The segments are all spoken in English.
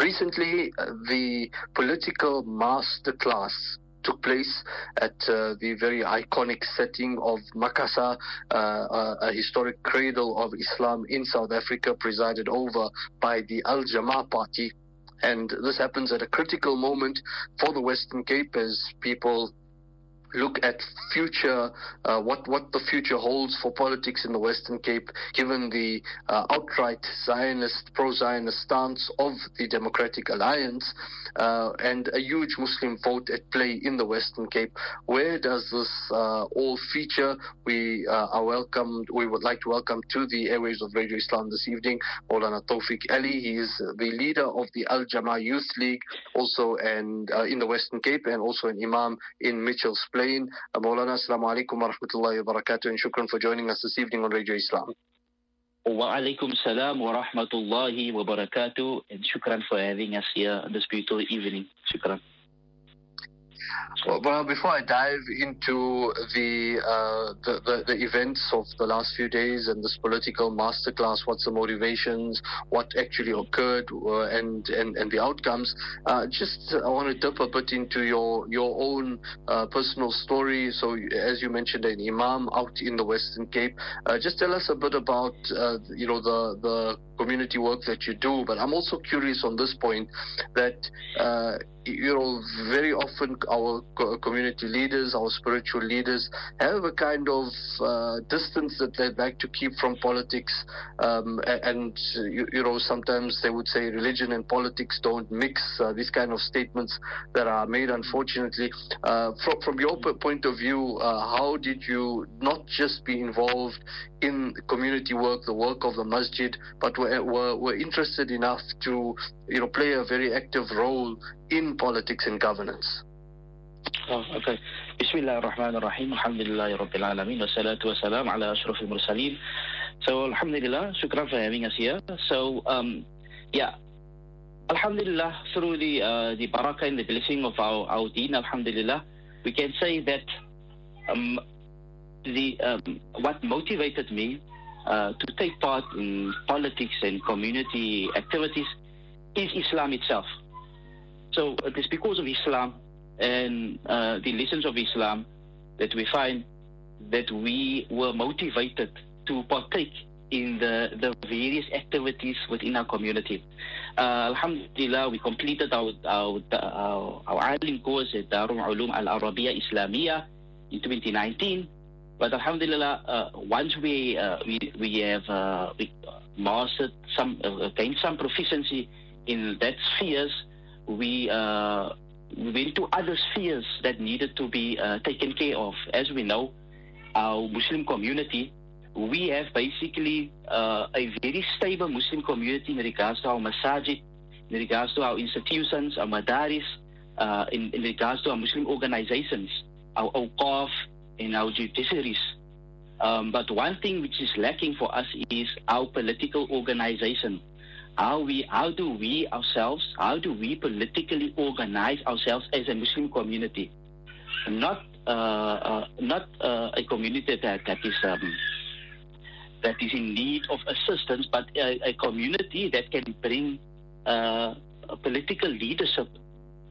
Recently, uh, the political masterclass took place at uh, the very iconic setting of Macassar, uh, a historic cradle of Islam in South Africa, presided over by the Al Jama-ah Party. And this happens at a critical moment for the Western Cape as people look at future, uh, what what the future holds for politics in the Western Cape, given the uh, outright Zionist, pro-Zionist stance of the Democratic Alliance, uh, and a huge Muslim vote at play in the Western Cape. Where does this uh, all feature? We uh, are welcomed. We would like to welcome to the airways of Radio Islam this evening, Maulana Tawfique Ely. He is the leader of the Al Jama-ah Youth League, also and uh, in the Western Cape, and also an Imam in Mitchell's. Uh, Maulana, Assalamu alaikum wa rahmatullahi wa barakatuh, and shukran for joining us this evening on Radio Islam. Wa alaikum salam wa rahmatullahi wa barakatuh, and shukran for having us here this beautiful evening. Shukran. Well, before I dive into the, uh, the, the, the events of the last few days and this political masterclass, what's the motivations, what actually occurred, uh, and, and and the outcomes, uh, just I want to dip a bit into your your own uh, personal story. So, as you mentioned, an imam out in the Western Cape. Uh, just tell us a bit about uh, you know the the community work that you do. But I'm also curious on this point that you know, very often our community leaders, our spiritual leaders, have a kind of uh, distance that they like to keep from politics. Um, and, you, you, know, sometimes they would say religion and politics don't mix. Uh, these kind of statements that are made, unfortunately. Uh, from, from your point of view, uh, how did you not just be involved in community work, the work of the masjid, but were, were, were interested enough to, you know, play a very active role in politics and governance. Oh, okay. Bismillah ar-Rahman ar-Rahim. Alhamdulillah Rabbil Alameen. Wa salatu wa salam ala ashraf al-mursaleen. So, Alhamdulillah, shukran for having us here. So, um, yeah, Alhamdulillah, through the uh, the barakah and the blessing of our, our deen, Alhamdulillah, we can say that um, the um, what motivated me uh, to take part in politics and community activities is Islam itself. So it is because of Islam and uh, the lessons of Islam that we find that we were motivated to partake in the, the various activities within our community. Uh, Alhamdulillah, we completed our, our, our, our Alim course at Darul Ulum Al Arabiya Islamiyah in 2019. But Alhamdulillah, uh, once we, uh, we, we have uh, we mastered some, uh, gained some proficiency in that spheres, we uh, went to other spheres that needed to be uh, taken care of. As we know, our Muslim community, we have basically uh, a very stable Muslim community in regards to our masajid, in regards to our institutions, our madaris, uh, in, in, regards to our Muslim organizations, our awqaf, and our judiciaries. Um, but one thing which is lacking for us is our political organization how we how do we ourselves how do we politically organize ourselves as a Muslim community, not uh, uh, not uh, a community that that is um, that is in need of assistance, but a, a community that can bring uh, political leadership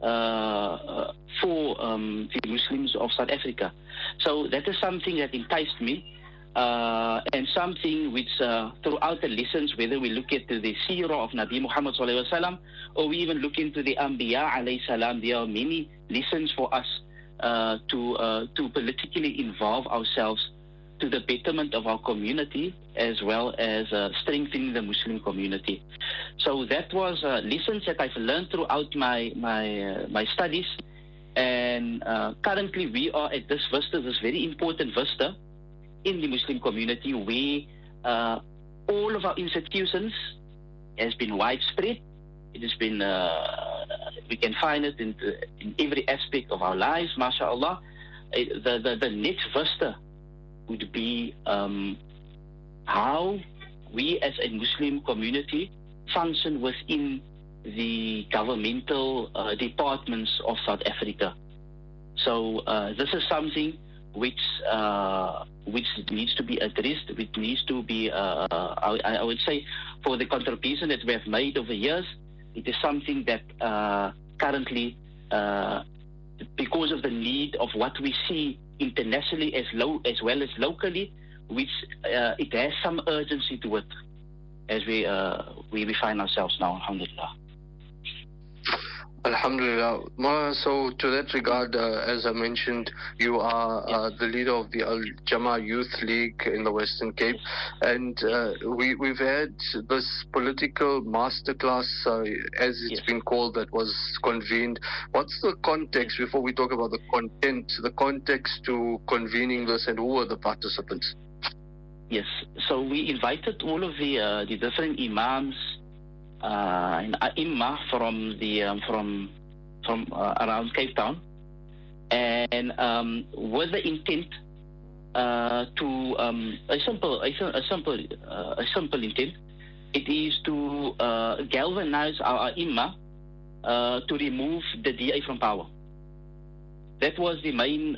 uh, uh, for um, the Muslims of South Africa. So that is something that enticed me uh, and something which uh, throughout the lessons, whether we look at the seerah of Nabi Muhammad wasallam, or we even look into the Anbiya alayhi salam, there are many lessons for us uh, to uh, to politically involve ourselves to the betterment of our community as well as uh, strengthening the Muslim community. So that was uh, lessons that I've learned throughout my my my studies. And currently, we are at this vista, this very important vista, in the Muslim community where uh, all of our institutions has been widespread. It has been, uh, we can find it in, in, every aspect of our lives, mashallah. The, the, the next vista would be um, how we as a Muslim community function within the governmental uh, departments of South Africa. So uh, this is something which uh, which needs to be addressed, which needs to be, uh, I, I, would say, for the contribution that we have made over years, It is something that uh, currently, uh, because of the need of what we see internationally as low as well as locally, which uh, it has some urgency to it as we, uh, we, we find ourselves now, alhamdulillah. Alhamdulillah. So, to that regard, uh, as I mentioned, you are uh, the leader of the Al Jama-ah Youth League in the Western Cape, and uh, we, we've had this political masterclass, uh, as it's yes. been called, that was convened. What's the context, before we talk about the content, the context to convening this, and who were the participants? Yes, so we invited all of the, uh, the different imams uh, Imma from the um, from from uh, around Cape Town, and um, with the intent uh, to um, a simple a, a simple uh, a simple intent. It is to uh, galvanize our Imma uh, to remove the DA from power. That was the main,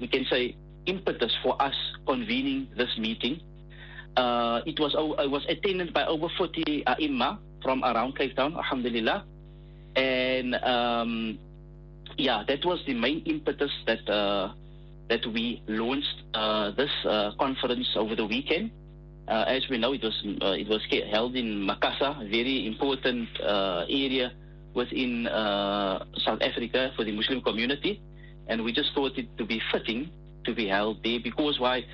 we can say, impetus for us convening this meeting uh, it was uh, was attended by over 40 uh, imma from around Cape Town, alhamdulillah. And um, yeah, that was the main impetus that uh, that we launched uh, this uh, conference over the weekend. Uh, as we know, it was it was held in Macassar, very important area within South Africa for the Muslim community, and we just thought it to be fitting to be held there because why?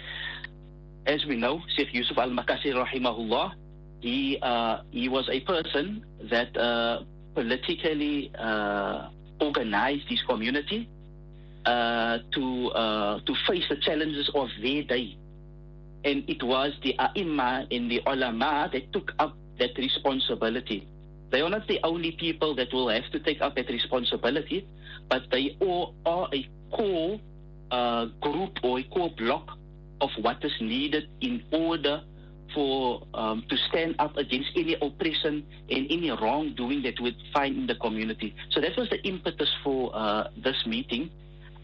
As we know, Sheikh Yusuf al-Makassi rahimahullah, he, uh, he was a person that uh, politically uh, organized his community uh, to, uh, to face the challenges of their day. And it was the ai and the ulama that took up that responsibility. They are not the only people that will have to take up that responsibility, but they all are a core uh, group or a core block of what is needed in order for um, to stand up against any oppression and any wrongdoing that we find in the community. So that was the impetus for uh, this meeting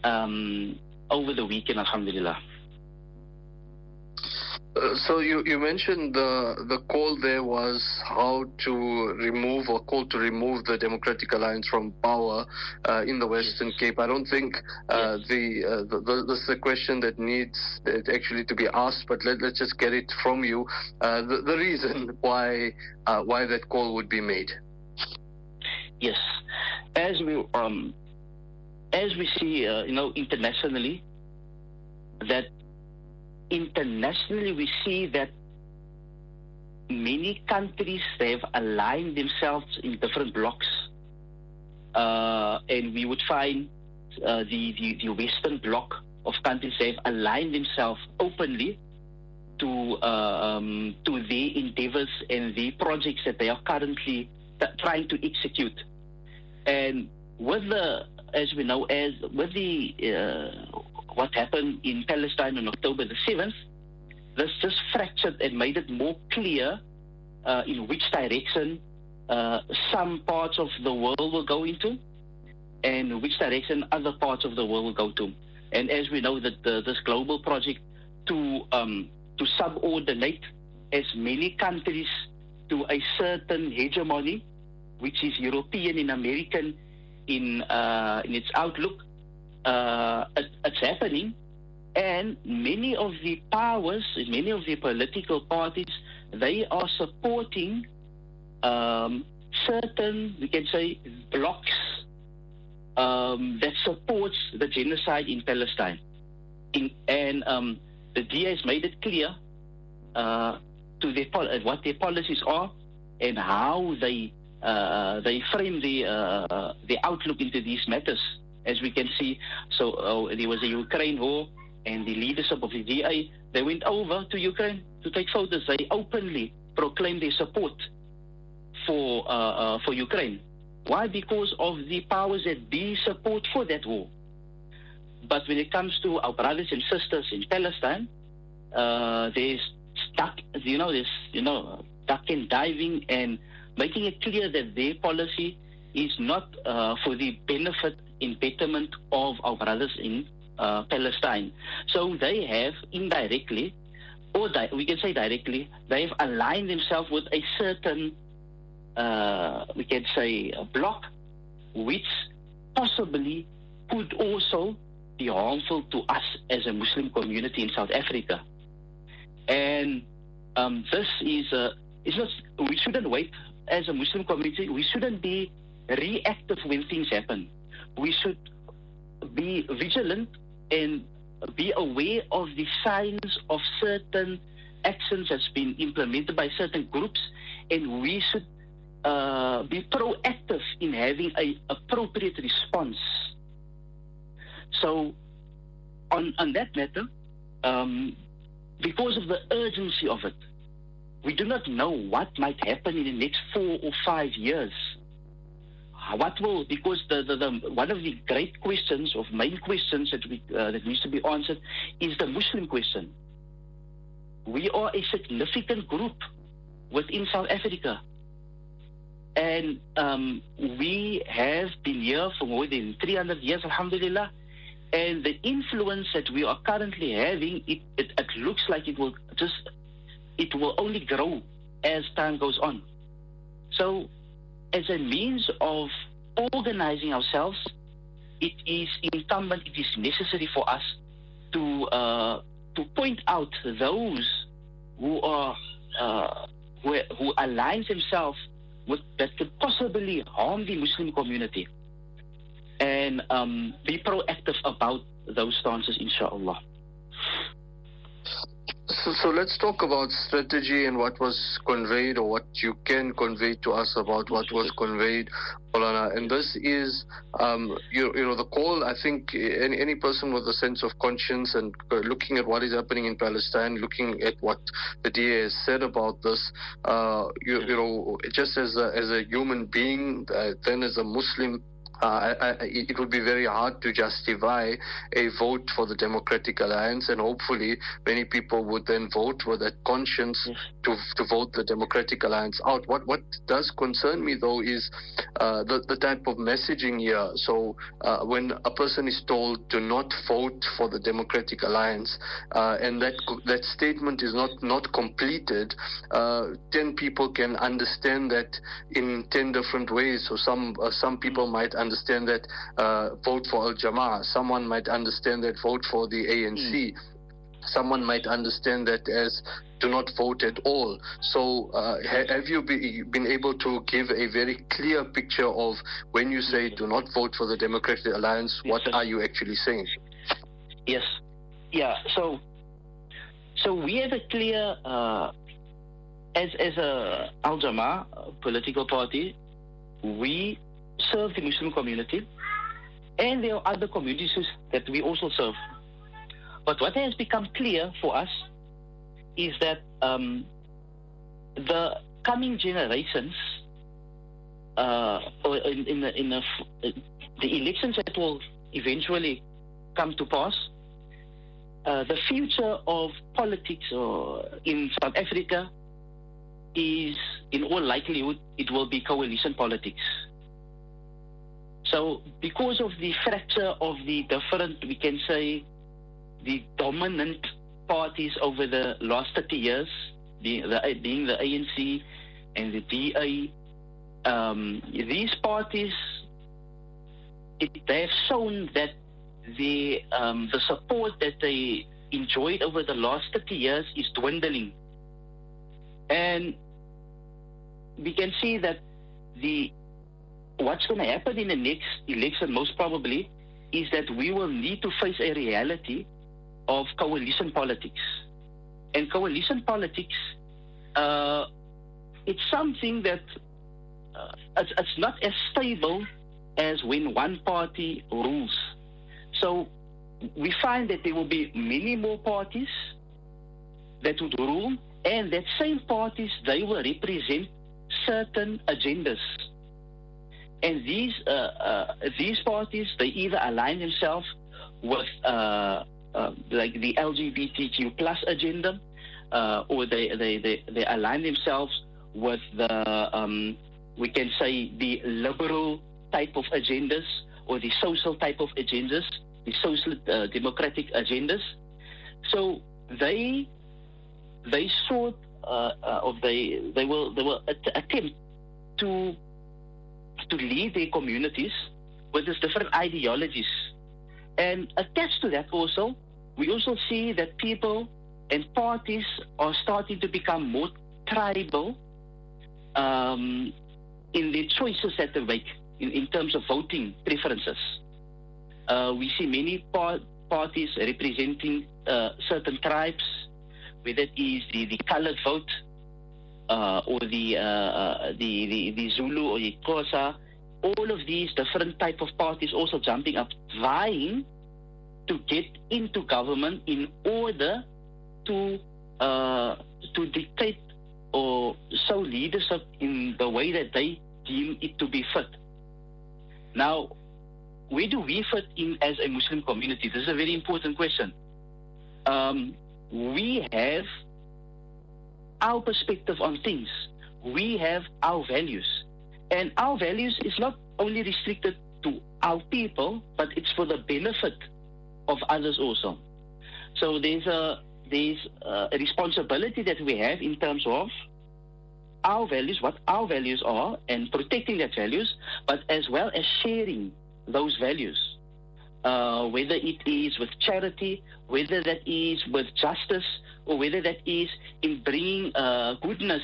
um, over the weekend, Alhamdulillah. Uh, so you, you mentioned the the call there was how to remove or call to remove the Democratic Alliance from power uh, in the Western. Cape. I don't think uh, yes. the, uh, the, the, this is a question that needs actually to be asked, but let, let's just get it from you. Uh, the, the reason why why that call would be made. Yes, as we um, as we see, you know, internationally, that internationally, we see that many countries have aligned themselves in different blocks. Uh, and we would find uh, the, the, the, Western bloc of countries have aligned themselves openly to, uh, um, to their endeavors and the projects that they are currently trying to execute. And with the, as we know, as with the uh, what happened in Palestine on October the 7th, this just fractured and made it more clear uh, in which direction uh, some parts of the world will go into and which direction other parts of the world will go to. And as we know that the, this global project to um, to subordinate as many countries to a certain hegemony, which is European and American in uh, in its outlook, uh, it, it's happening. And many of the powers, many of the political parties, they are supporting um, certain, we can say, blocks um, that supports the genocide in Palestine. In, and um, the DA has made it clear uh, to their what their policies are and how they uh, they frame the uh, the outlook into these matters as we can see. So uh, there was a Ukraine war, and the leadership of the DA they went over to Ukraine to take photos. They openly proclaimed their support for uh, uh, for Ukraine. Why? Because of the powers that be support for that war. But when it comes to our brothers and sisters in Palestine, uh, there's stuck, you know, there's, you know, duck and diving and making it clear that their policy is not uh, for the benefit in of our brothers in uh, Palestine. So they have indirectly, or di- we can say directly, they have aligned themselves with a certain uh, we can say, a block, which possibly could also be harmful to us as a Muslim community in South Africa. And um, this is, uh, is not, we shouldn't wait as a Muslim community, we shouldn't be reactive when things happen. We should be vigilant and be aware of the signs of certain actions that's been implemented by certain groups, and we should uh, be proactive in having an appropriate response. So, on on that matter, um, because of the urgency of it, we do not know what might happen in the next four or five years. What will because the, the, the one of the great questions of main questions that we uh, that needs to be answered is the Muslim question. We are a significant group within South Africa. And um, we have been here for more than 300 years, alhamdulillah. And the influence that we are currently having, it, it, it looks like it will just, it will only grow as time goes on. So, as a means of organizing ourselves, it is incumbent, it is necessary for us to uh, to point out those who are uh, who, who align themselves with, that could possibly harm the Muslim community, and um, be proactive about those stances, inshallah. So, so, let's talk about strategy and what was conveyed or what you can convey to us about what was conveyed, Maulana. And this is, um, you, you, know, the call, I think any, any person with a sense of conscience and uh, looking at what is happening in Palestine, looking at what the DA has said about this, uh, you, you, know, just as a, as a human being, uh, then as a Muslim, uh, I, it would be very hard to justify a vote for the Democratic Alliance, and hopefully many people would then vote with a conscience to to vote the Democratic Alliance out. What what does concern me though is uh, the the type of messaging here. So uh, when a person is told to not vote for the Democratic Alliance, uh, and that that statement is not not completed, uh, ten people can understand that in ten different ways. So some uh, some people might understand that uh, vote for Al Jama-ah. Someone might understand that vote for the ANC. Mm. Someone might understand that as do not vote at all. So, uh, ha- have you be, been able to give a very clear picture of when you say do not vote for the Democratic Alliance, what are you actually saying? Yes. Yeah. So, so we have a clear, uh, as as a Al Jama-ah political party, we serve the Muslim community, and there are other communities that we also serve. But what has become clear for us is that um, the coming generations, uh, in, in, the, in the, the, elections that will eventually come to pass, uh, the future of politics in South Africa is, in all likelihood, it will be coalition politics. So, because of the fracture of the different, we can say, the dominant parties over the last 30 years, being the, being the ANC and the DA, um, these parties, it, they have shown that the, um, the support that they enjoyed over the last 30 years is dwindling. And we can see that the what's going to happen in the next election, most probably, is that we will need to face a reality of coalition politics. And coalition politics, uh, it's something that uh, it's, it's not as stable as when one party rules. So we find that there will be many more parties that would rule, and that same parties they will represent certain agendas and these uh, uh, these parties they either align themselves with uh, uh like the LGBTQ plus agenda, uh, or they, they, they, they align themselves with the um, we can say the liberal type of agendas or the social type of agendas, the social uh, democratic agendas. So they they sort of they they will they will attempt to to lead their communities with these different ideologies. And attached to that also, we also see that people and parties are starting to become more tribal um, in the choices that they make in, in terms of voting preferences. Uh, we see many par- parties representing uh, certain tribes, whether it is the, the colored vote uh, or the, uh, uh, the, the, the Zulu or the Xhosa, all of these different type of parties also jumping up, vying to get into government in order to uh, to dictate or show leadership in the way that they deem it to be fit. Now, where do we fit in as a Muslim community? This is a very important question. Um, we have our perspective on things. We have our values. And our values is not only restricted to our people, but it's for the benefit of others also. So there's a there's a responsibility that we have in terms of our values, what our values are, and protecting that values, but as well as sharing those values. Uh, whether it is with charity, whether that is with justice, or whether that is in bringing uh, goodness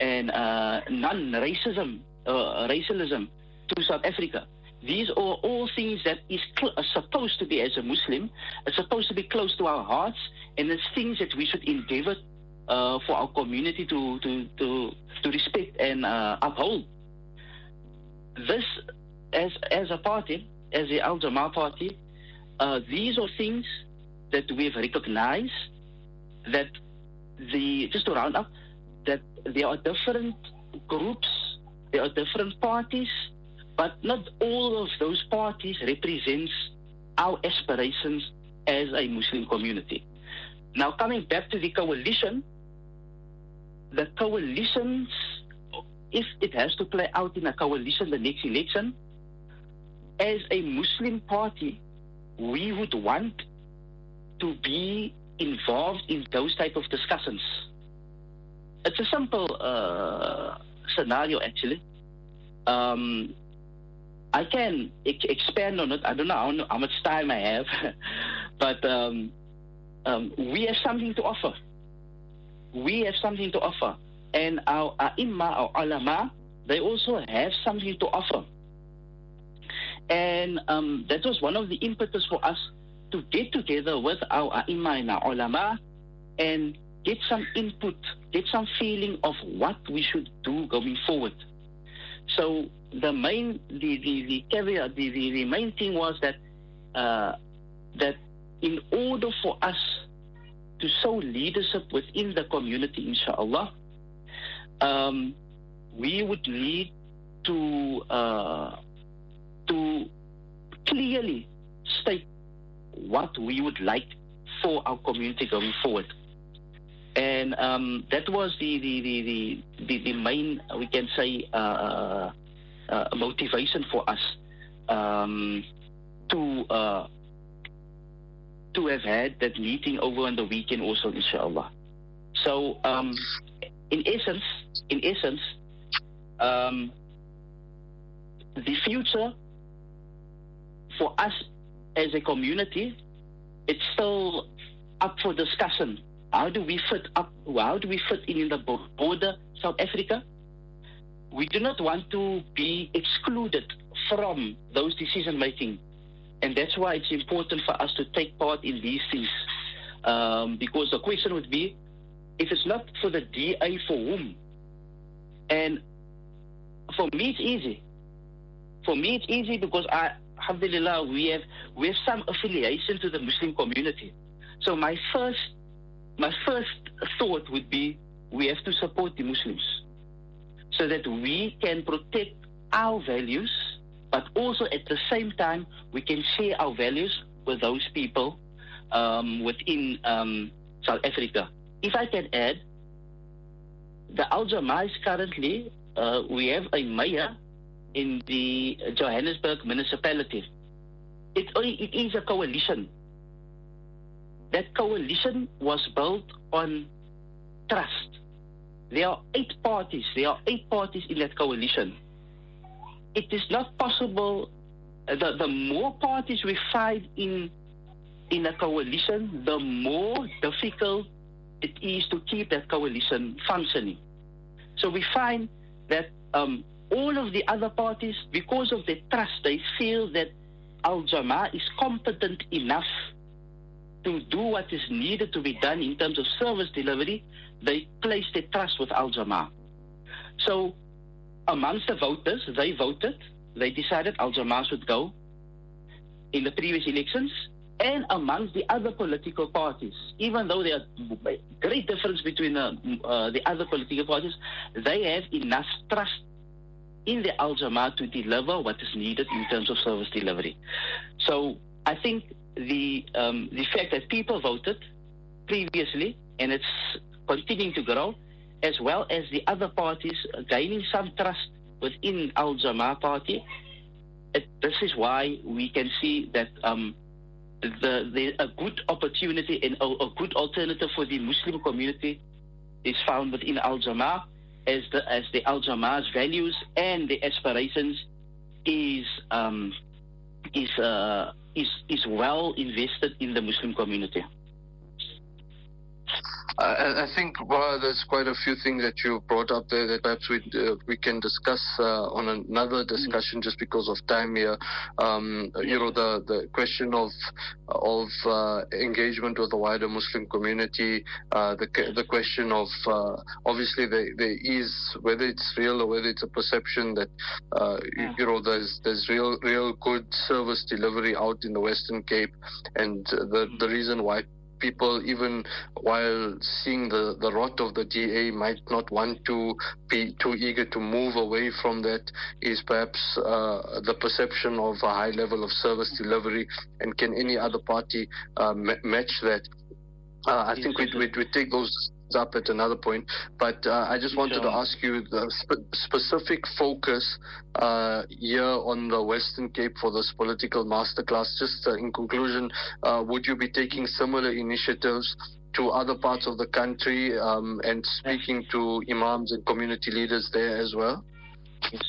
and uh, non-racism, uh, racialism to South Africa. These are all things that is cl- supposed to be, as a Muslim, supposed to be close to our hearts, and it's things that we should endeavor uh, for our community to to to, to respect and uh, uphold. This, as as a party, as the Al Jama-ah party, uh, these are things that we've recognized that the just to round up that there are different groups, there are different parties but not all of those parties represents our aspirations as a Muslim community. Now, coming back to the coalition, the coalitions, if it has to play out in a coalition the next election, as a Muslim party, we would want to be involved in those type of discussions. It's a simple uh, scenario, actually. Um, I can expand on it. I don't know how, much time I have, but um, um, we have something to offer. We have something to offer. And our ai our ulama, they also have something to offer. And um, that was one of the impetus for us to get together with our ai and our ulama and get some input, get some feeling of what we should do going forward. So the main the the, the caveat the, the, the main thing was that uh, that in order for us to show leadership within the community, inshallah, um, we would need to uh, to clearly state what we would like for our community going forward. And um, that was the the, the, the, the, main, we can say, uh, uh, motivation for us um, to uh, to have had that meeting over on the weekend also, inshallah. So, um, in essence, in essence, um, the future for us as a community, it's still up for discussion. How do we fit up? How do we fit in in the border South Africa? we do not want to be excluded from those decision making. And that's why it's important for us to take part in these things. Um, because the question would be if it's not for the DA, for whom? And for me, it's easy. For me, it's easy because I, alhamdulillah, we have, we have some affiliation to the Muslim community. So my first, my first thought would be we have to support the Muslims so that we can protect our values, but also at the same time, we can share our values with those people um, within um, South Africa. If I can add, the Al Jama-ah is currently, uh, we have a mayor in the Johannesburg municipality. It, it is a coalition. That coalition was built on trust there are eight parties. There are eight parties in that coalition. It is not possible. The, the more parties we find in in a coalition, the more difficult it is to keep that coalition functioning. So we find that um, all of the other parties, because of their trust, they feel that Al Jama-ah is competent enough to do what is needed to be done in terms of service delivery. They place their trust with Al Jama-ah. So, amongst the voters, they voted. They decided Al Jama-ah should go in the previous elections and amongst the other political parties, even though there are great difference between uh, uh, the other political parties, they have enough trust in the Al Jamaat to deliver what is needed in terms of service delivery. So I think the um, the fact that people voted previously and it's continuing to grow, as well as the other parties gaining some trust within Al Jamaat party, it, this is why we can see that. Um, the, the, a good opportunity and a, a, good alternative for the Muslim community is found within Al Jama'ah as the, as the Al Jama'ah's values and the aspirations is, um, is, uh, is, is well invested in the Muslim community. I, I think well, there's quite a few things that you brought up there that perhaps we uh, we can discuss uh, on another discussion just because of time here. Um, you know the the question of of uh, engagement with the wider Muslim community, uh, the the question of uh, obviously there, there is whether it's real or whether it's a perception that uh, you, you know there's there's real real good service delivery out in the Western Cape, and the the reason why people, even while seeing the, the rot of the DA, might not want to be too eager to move away from that, is perhaps uh, the perception of a high level of service delivery. And can any other party uh, match that? Uh, I think we'd, we'd take those up at another point. But uh, I just wanted to ask you the spe- specific focus uh, here on the Western Cape for this political masterclass. Just uh, in conclusion, uh, would you be taking similar initiatives? To other parts of the country um, and speaking to imams and community leaders there as well? Yes.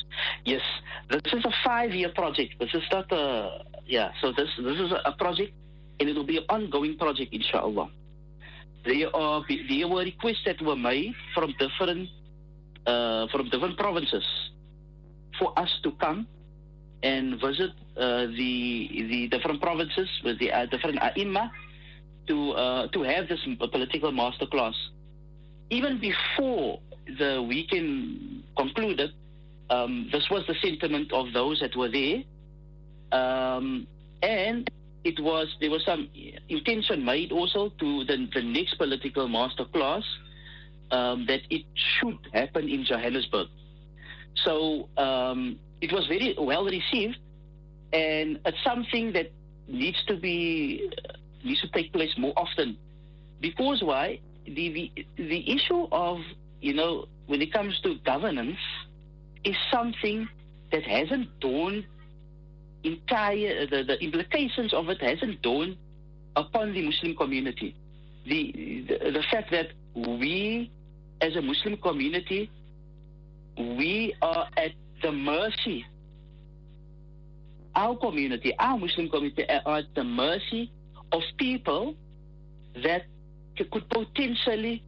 yes, this is a five-year project. This is not a yeah. So this this is a project, and it will be an ongoing project, inshallah there are there were requests that were made from different uh, from different provinces for us to come and visit uh, the the different provinces with the uh, different aima to uh, to have this political masterclass. Even before the weekend concluded, um, this was the sentiment of those that were there, um, and it was there was some intention made also to the, the next political master class um, that it should happen in Johannesburg. So um, it was very well received, and it's something that needs to be needs to take place more often. Because why? The, the the issue of you know when it comes to governance is something that hasn't dawned entire the, the implications of it hasn't dawned upon the Muslim community. The, the, the fact that we, as a Muslim community, we are at the mercy. Our community, our Muslim community, are at the mercy of people that could potentially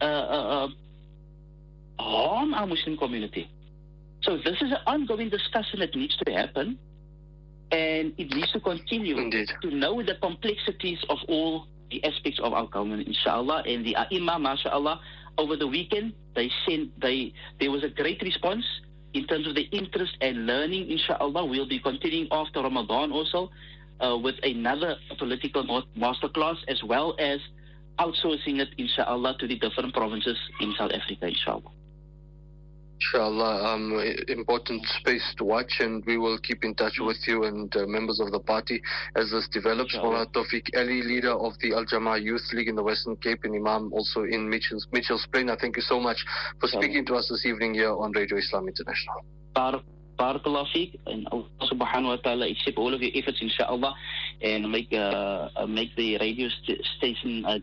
uh, uh, uh, harm our Muslim community. So this is an ongoing discussion that needs to happen and it needs to continue Indeed. to know the complexities of all the aspects of our government, inshallah. And the Aima, mashallah, over the weekend, they sent, they, there was a great response in terms of the interest and learning, inshallah. We'll be continuing after Ramadan also uh, with another political masterclass as well as outsourcing it, inshallah, to the different provinces in South Africa, inshallah. Inshallah, um, important space to watch, and we will keep in touch with you and uh, members of the party as this develops. Mullah Tawfique Ely, leader of the Al Jama-ah Youth League in the Western Cape, and Imam also in Mitchell's, Mitchell's Plain. I thank you so much for speaking to us this evening here on Radio Islam International. Barakallah fiqh, and Allah subhanahu wa ta'ala accept all of your efforts, inshallah, and make uh, make the radio st- station uh,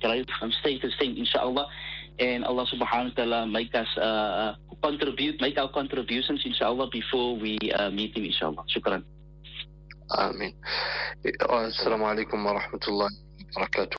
grow from state to state, inshallah and Allah subhanahu wa ta'ala make us uh, uh, contribute, make our contributions inshallah before we uh, meet him inshallah. Shukran. Ameen. Assalamu alaikum wa rahmatullahi wa barakatuh.